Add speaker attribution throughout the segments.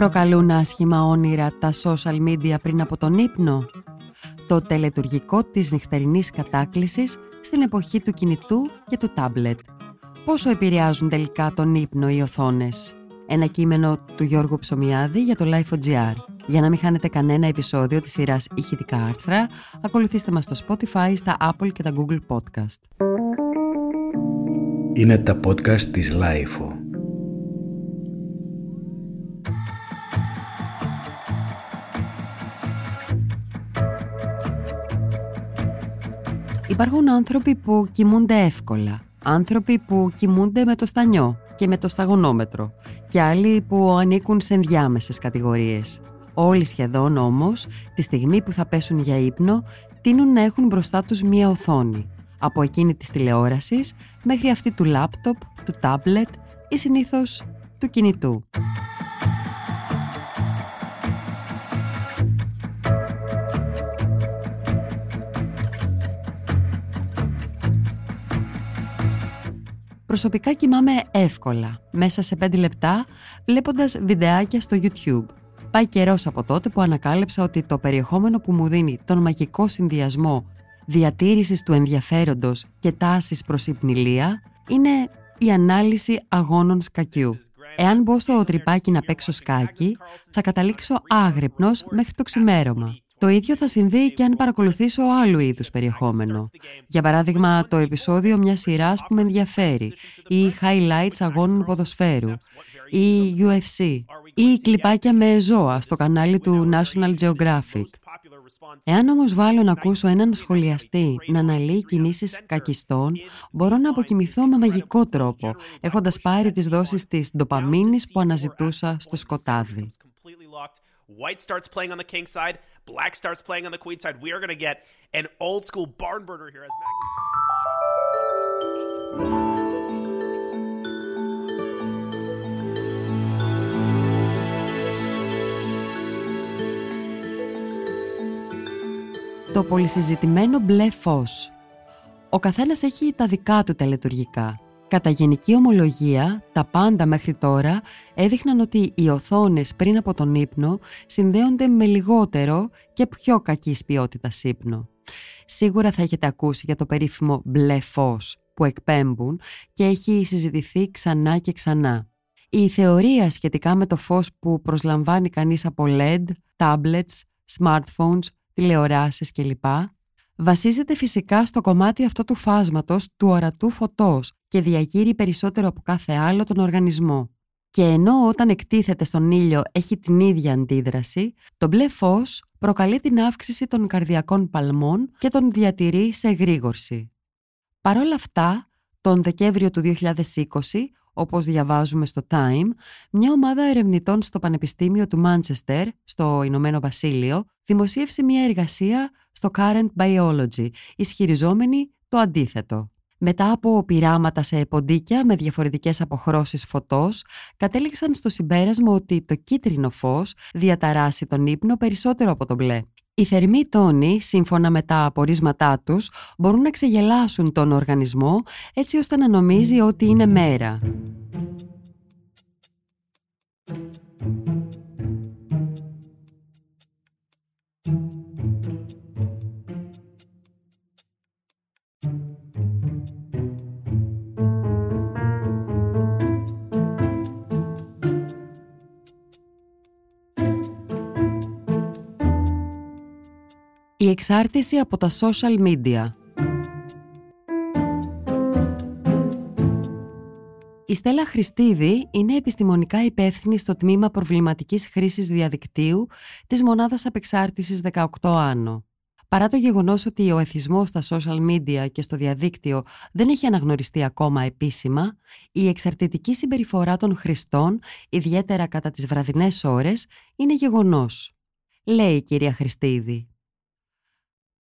Speaker 1: Προκαλούν άσχημα όνειρα τα social media πριν από τον ύπνο; Το τελετουργικό της νυχτερινής κατάκλησης στην εποχή του κινητού και του τάμπλετ. Πόσο επηρεάζουν τελικά τον ύπνο οι οθόνες; Ένα κείμενο του Γιώργου Ψωμιάδη για το Life.gr. Για να μην χάνετε κανένα επεισόδιο της σειράς ηχητικά άρθρα, ακολουθήστε μας στο Spotify, στα Apple και τα Google Podcast.
Speaker 2: Είναι τα podcast της Life.
Speaker 1: Υπάρχουν άνθρωποι που κοιμούνται εύκολα, άνθρωποι που κοιμούνται με το στανιό και με το σταγονόμετρο και άλλοι που ανήκουν σε ενδιάμεσες κατηγορίες. Όλοι σχεδόν όμως, τη στιγμή που θα πέσουν για ύπνο, τείνουν να έχουν μπροστά τους μία οθόνη, από εκείνη της τηλεόρασης μέχρι αυτή του λάπτοπ, του τάμπλετ ή συνήθως του κινητού. Προσωπικά κοιμάμαι εύκολα, μέσα σε 5 λεπτά, βλέποντας βιντεάκια στο YouTube. Πάει καιρός από τότε που ανακάλυψα ότι το περιεχόμενο που μου δίνει τον μαγικό συνδυασμό διατήρησης του ενδιαφέροντος και τάσης προς υπνηλία είναι η ανάλυση αγώνων σκακιού. Εάν μπω στο τρυπάκι να παίξω σκάκι, θα καταλήξω άγρυπνος μέχρι το ξημέρωμα. Το ίδιο θα συμβεί και αν παρακολουθήσω άλλου είδους περιεχόμενο. Για παράδειγμα, το επεισόδιο μιας σειράς που με ενδιαφέρει, ή highlights αγώνων ποδοσφαίρου, ή UFC, ή κλιπάκια με ζώα στο κανάλι του National Geographic. Εάν όμως βάλω να ακούσω έναν σχολιαστή να αναλύει κινήσεις κακιστών, μπορώ να αποκοιμηθώ με μαγικό τρόπο, έχοντας πάρει τις δόσεις της ντοπαμίνης που αναζητούσα στο σκοτάδι. White starts playing on the king side, black starts playing on the queen side. We are going to get an old school barn burner here as Magnus. Το πολυσυζητημένο μπλε φως. Ο καθένας έχει τα δικά του τελετουργικά. Κατά γενική ομολογία, τα πάντα μέχρι τώρα έδειχναν ότι οι οθόνες πριν από τον ύπνο συνδέονται με λιγότερο και πιο κακής ποιότητας ύπνο. Σίγουρα θα έχετε ακούσει για το περίφημο μπλε φως που εκπέμπουν και έχει συζητηθεί ξανά και ξανά. Η θεωρία σχετικά με το φως που προσλαμβάνει κανείς από LED, tablets, smartphones, τηλεοράσεις κλπ βασίζεται φυσικά στο κομμάτι αυτό του φάσματος του ορατού φωτός και διακύρει περισσότερο από κάθε άλλο τον οργανισμό. Και ενώ όταν εκτίθεται στον ήλιο έχει την ίδια αντίδραση, το μπλε φως προκαλεί την αύξηση των καρδιακών παλμών και τον διατηρεί σε εγρήγορση. Παρ' όλα αυτά, τον Δεκέμβριο του 2020, όπως διαβάζουμε στο Time, μια ομάδα ερευνητών στο Πανεπιστήμιο του Μάντσεστερ, στο Ηνωμένο Βασίλειο, δημοσίευσε μια εργασία στο Current Biology, ισχυριζόμενη το αντίθετο. Μετά από πειράματα σε ποντίκια με διαφορετικές αποχρώσεις φωτός, κατέληξαν στο συμπέρασμα ότι το κίτρινο φως διαταράσει τον ύπνο περισσότερο από το μπλε. Οι θερμοί τόνοι, σύμφωνα με τα απορίσματά τους, μπορούν να ξεγελάσουν τον οργανισμό έτσι ώστε να νομίζει ότι είναι μέρα. Η εξάρτηση από τα social media Η Στέλλα Χριστίδη είναι επιστημονικά υπεύθυνη στο τμήμα προβληματικής χρήσης διαδικτύου της Μονάδας Απεξάρτησης 18 Άνω. Παρά το γεγονός ότι ο εθισμός στα social media και στο διαδίκτυο δεν έχει αναγνωριστεί ακόμα επίσημα, η εξαρτητική συμπεριφορά των χρηστών, ιδιαίτερα κατά τις βραδινές ώρες, είναι γεγονός. Λέει η κυρία Χριστίδη.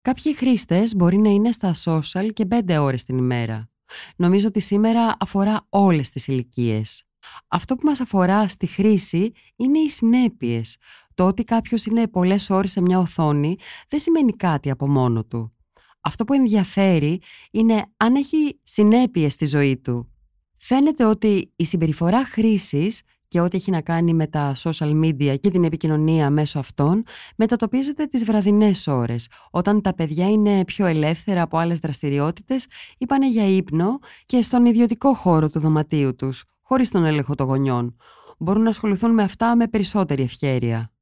Speaker 1: Κάποιοι χρήστες μπορεί να είναι στα social και 5 ώρες την ημέρα. Νομίζω ότι σήμερα αφορά όλες τις ηλικίες. Αυτό που μας αφορά στη χρήση είναι οι συνέπειες. Το ότι κάποιος είναι πολλές ώρες σε μια οθόνη δεν σημαίνει κάτι από μόνο του. Αυτό που ενδιαφέρει είναι αν έχει συνέπειες στη ζωή του. Φαίνεται ότι η συμπεριφορά χρήσης και ό,τι έχει να κάνει με τα social media και την επικοινωνία μέσω αυτών μετατοπίζεται τις βραδινές ώρες, όταν τα παιδιά είναι πιο ελεύθερα από άλλες δραστηριότητες ή πάνε για ύπνο και στον ιδιωτικό χώρο του δωματίου τους, χωρίς τον έλεγχο των γονιών. Μπορούν να ασχοληθούν με αυτά με περισσότερη ευχέρεια.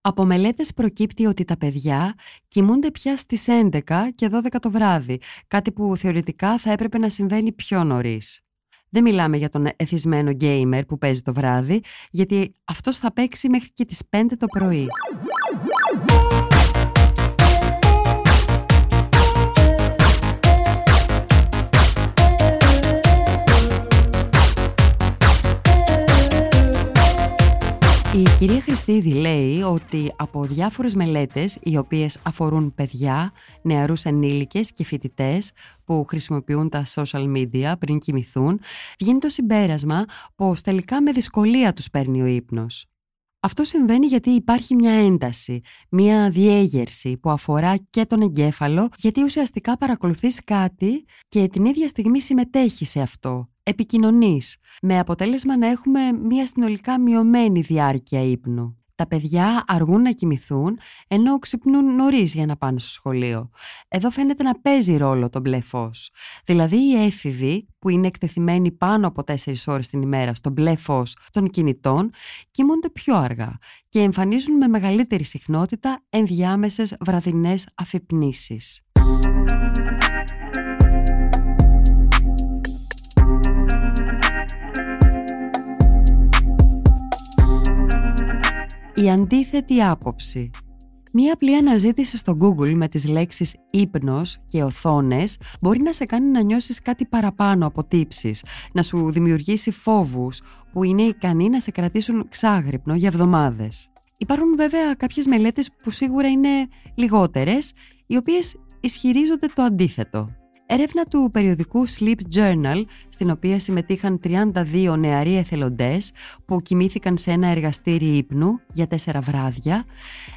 Speaker 1: Από μελέτες προκύπτει ότι τα παιδιά κοιμούνται πια στις 11 και 12 το βράδυ, κάτι που θεωρητικά θα έπρεπε να συμβαίνει πιο νωρίς. Δεν μιλάμε για τον εθισμένο γκέιμερ που παίζει το βράδυ, γιατί αυτός θα παίξει μέχρι και τις 5 το πρωί. Η κυρία Χριστίδη λέει ότι από διάφορες μελέτες οι οποίες αφορούν παιδιά, νεαρούς ενήλικες και φοιτητές που χρησιμοποιούν τα social media πριν κοιμηθούν, βγαίνει το συμπέρασμα πως τελικά με δυσκολία τους παίρνει ο ύπνος. Αυτό συμβαίνει γιατί υπάρχει μια ένταση, μια διέγερση που αφορά και τον εγκέφαλο γιατί ουσιαστικά παρακολουθείς κάτι και την ίδια στιγμή συμμετέχει σε αυτό επικοινωνείς, με αποτέλεσμα να έχουμε μια συνολικά μειωμένη διάρκεια ύπνου. Τα παιδιά αργούν να κοιμηθούν ενώ ξυπνούν νωρίς για να πάνε στο σχολείο. Εδώ φαίνεται να παίζει ρόλο το μπλε φως. Δηλαδή οι έφηβοι που είναι εκτεθειμένοι πάνω από 4 ώρες την ημέρα στο μπλε φως των κινητών κοιμούνται πιο αργά και εμφανίζουν με μεγαλύτερη συχνότητα ενδιάμεσες βραδινές αφυπνήσεις. Η αντίθετη άποψη. Μία απλή αναζήτηση στο Google με τις λέξεις ύπνος και οθόνες μπορεί να σε κάνει να νιώσεις κάτι παραπάνω από τύψεις, να σου δημιουργήσει φόβους που είναι ικανοί να σε κρατήσουν ξάγρυπνο για εβδομάδες. Υπάρχουν βέβαια κάποιες μελέτες που σίγουρα είναι λιγότερες, οι οποίες ισχυρίζονται το αντίθετο. Έρευνα του περιοδικού Sleep Journal, στην οποία συμμετείχαν 32 νεαροί εθελοντές που κοιμήθηκαν σε ένα εργαστήρι ύπνου για τέσσερα βράδια,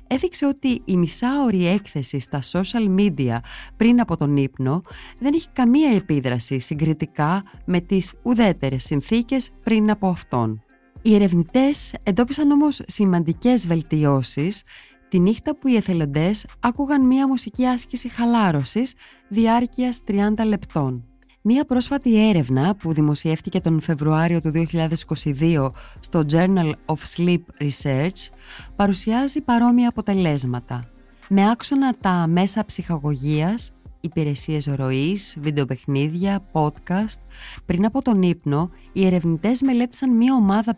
Speaker 1: έδειξε ότι η μισάωρη έκθεση στα social media πριν από τον ύπνο δεν έχει καμία επίδραση συγκριτικά με τις ουδέτερες συνθήκες πριν από αυτόν. Οι ερευνητές εντόπισαν όμως σημαντικές βελτιώσεις Τη νύχτα που οι εθελοντές άκουγαν μία μουσική άσκηση χαλάρωσης διάρκειας 30 λεπτών. Μία πρόσφατη έρευνα που δημοσιεύτηκε τον Φεβρουάριο του 2022 στο Journal of Sleep Research παρουσιάζει παρόμοια αποτελέσματα. Με άξονα τα μέσα ψυχαγωγίας, υπηρεσίες ροής, βιντεοπαιχνίδια, podcast. Πριν από τον ύπνο, οι ερευνητές μελέτησαν μία ομάδα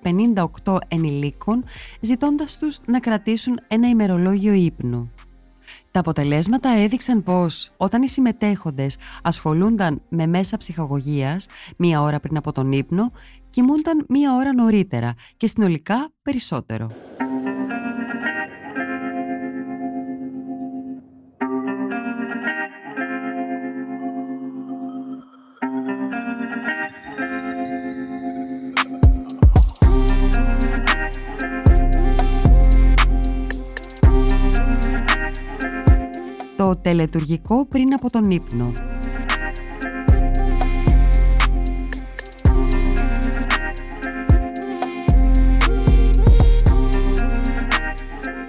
Speaker 1: 58 ενηλίκων, ζητώντας τους να κρατήσουν ένα ημερολόγιο ύπνου. Τα αποτελέσματα έδειξαν πως όταν οι συμμετέχοντες ασχολούνταν με μέσα ψυχαγωγίας μία ώρα πριν από τον ύπνο, κοιμούνταν μία ώρα νωρίτερα και συνολικά περισσότερο. Τελετουργικό πριν από τον ύπνο.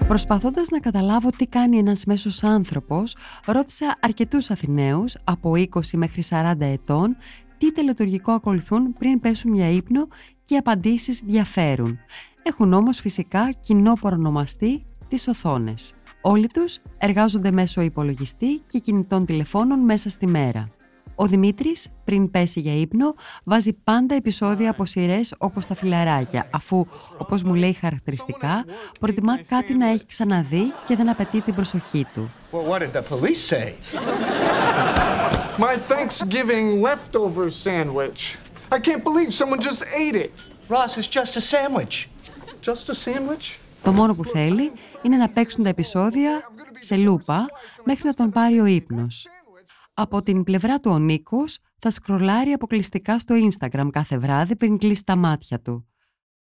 Speaker 1: Προσπαθώντας να καταλάβω τι κάνει ένας μέσος άνθρωπος, ρώτησα αρκετούς Αθηναίους από 20 μέχρι 40 ετών τι τελετουργικό ακολουθούν πριν πέσουν για ύπνο και οι απαντήσεις διαφέρουν. Έχουν όμως φυσικά κοινό προνομαστή τις οθόνες. Όλοι τους εργάζονται μέσω υπολογιστή και κινητών τηλεφώνων μέσα στη μέρα. Ο Δημήτρης, πριν πέσει για ύπνο, βάζει πάντα επεισόδια από σειρές όπως τα φιλαράκια, αφού, όπως μου λέει χαρακτηριστικά, προτιμά κάτι να έχει ξαναδεί και δεν απαιτεί την προσοχή του.
Speaker 3: what did the police say? My Thanksgiving leftover sandwich. I can't believe someone just ate it.
Speaker 4: Ross, it's just a sandwich.
Speaker 3: Just a sandwich?
Speaker 1: Το μόνο που θέλει είναι να παίξουν τα επεισόδια σε λούπα μέχρι να τον πάρει ο ύπνος. Από την πλευρά του ο Νίκος θα σκρολάρει αποκλειστικά στο Instagram κάθε βράδυ πριν κλείσει τα μάτια του.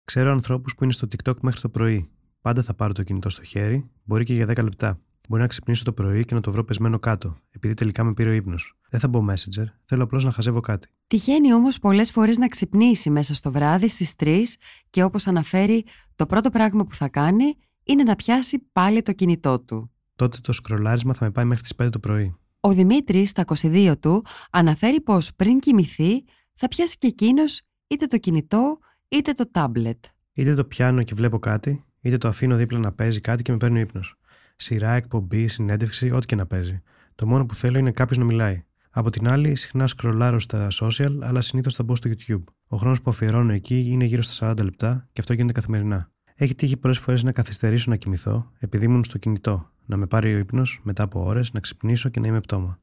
Speaker 5: Ξέρω ανθρώπους που είναι στο TikTok μέχρι το πρωί. Πάντα θα πάρω το κινητό στο χέρι, μπορεί και για 10 λεπτά. Μπορεί να ξυπνήσω το πρωί και να το βρω πεσμένο κάτω, επειδή τελικά με πήρε ο ύπνος. Δεν θα μπω Messenger, θέλω απλώς να χαζεύω κάτι.
Speaker 1: Τυχαίνει όμως πολλές φορές να ξυπνήσει μέσα στο βράδυ στις 3 και όπως αναφέρει, το πρώτο πράγμα που θα κάνει είναι να πιάσει πάλι το κινητό του.
Speaker 5: Τότε το σκρολάρισμα θα με πάει μέχρι τις 5 το πρωί.
Speaker 1: Ο Δημήτρης, στα 22 του, αναφέρει πως πριν κοιμηθεί θα πιάσει και εκείνος είτε το κινητό είτε το τάμπλετ.
Speaker 5: Είτε το πιάνω και βλέπω κάτι, είτε το αφήνω δίπλα να παίζει κάτι και με παίρνει ο ύπνος. Σειρά, εκπομπή, συνέντευξη, ό,τι και να παίζει. Το μόνο που θέλω είναι κάποιος να μιλάει. Από την άλλη, συχνά σκρολάρω στα social, αλλά συνήθως θα μπω στο YouTube. Ο χρόνος που αφιερώνω εκεί είναι γύρω στα 40 λεπτά και αυτό γίνεται καθημερινά. Έχει τύχει πολλές φορές να καθυστερήσω να κοιμηθώ επειδή ήμουν στο κινητό, να με πάρει ο ύπνος μετά από ώρες, να ξυπνήσω και να είμαι πτώμα.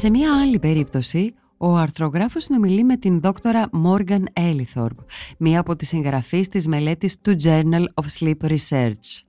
Speaker 1: Σε μία άλλη περίπτωση, ο αρθρογράφος συνομιλεί με την δόκτωρα Morgan Ellithorpe, μία από τις συγγραφείς της μελέτης του Journal of Sleep Research.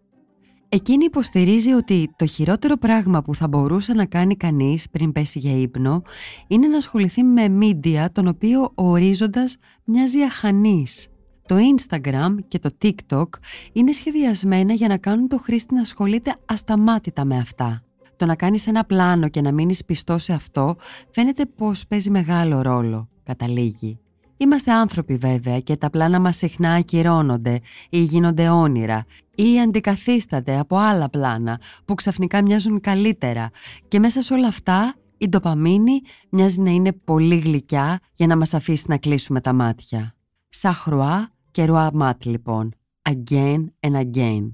Speaker 1: Εκείνη υποστηρίζει ότι το χειρότερο πράγμα που θα μπορούσε να κάνει κανείς πριν πέσει για ύπνο είναι να ασχοληθεί με μίντια τον οποίο ο ορίζοντας μοιάζει αχανής. Το Instagram και το TikTok είναι σχεδιασμένα για να κάνουν το χρήστη να ασχολείται ασταμάτητα με αυτά. Το να κάνεις ένα πλάνο και να μείνεις πιστό σε αυτό φαίνεται πως παίζει μεγάλο ρόλο, καταλήγει. Είμαστε άνθρωποι βέβαια και τα πλάνα μας συχνά ακυρώνονται ή γίνονται όνειρα ή αντικαθίστανται από άλλα πλάνα που ξαφνικά μοιάζουν καλύτερα και μέσα σε όλα αυτά η ντοπαμίνη μοιάζει να είναι πολύ γλυκιά για να μας αφήσει να κλείσουμε τα μάτια. Σαχρουά και ρουά μάτ λοιπόν. Again and again.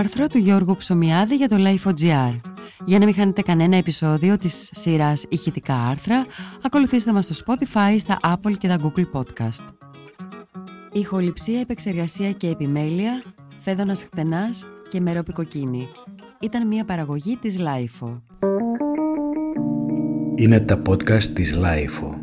Speaker 1: Άρθρο του Γιώργου Ψωμιάδη για το Life.gr. Για να μην χάνετε κανένα επεισόδιο της σειράς ηχητικά άρθρα, ακολουθήστε μας στο Spotify, στα Apple και τα Google Podcast. Ηχοληψία, επεξεργασία και επιμέλεια, φέδωνας χτενάς και μερόπικοκίνη. Ήταν μια παραγωγή της Lifeo.
Speaker 2: Είναι τα podcast της Lifeo.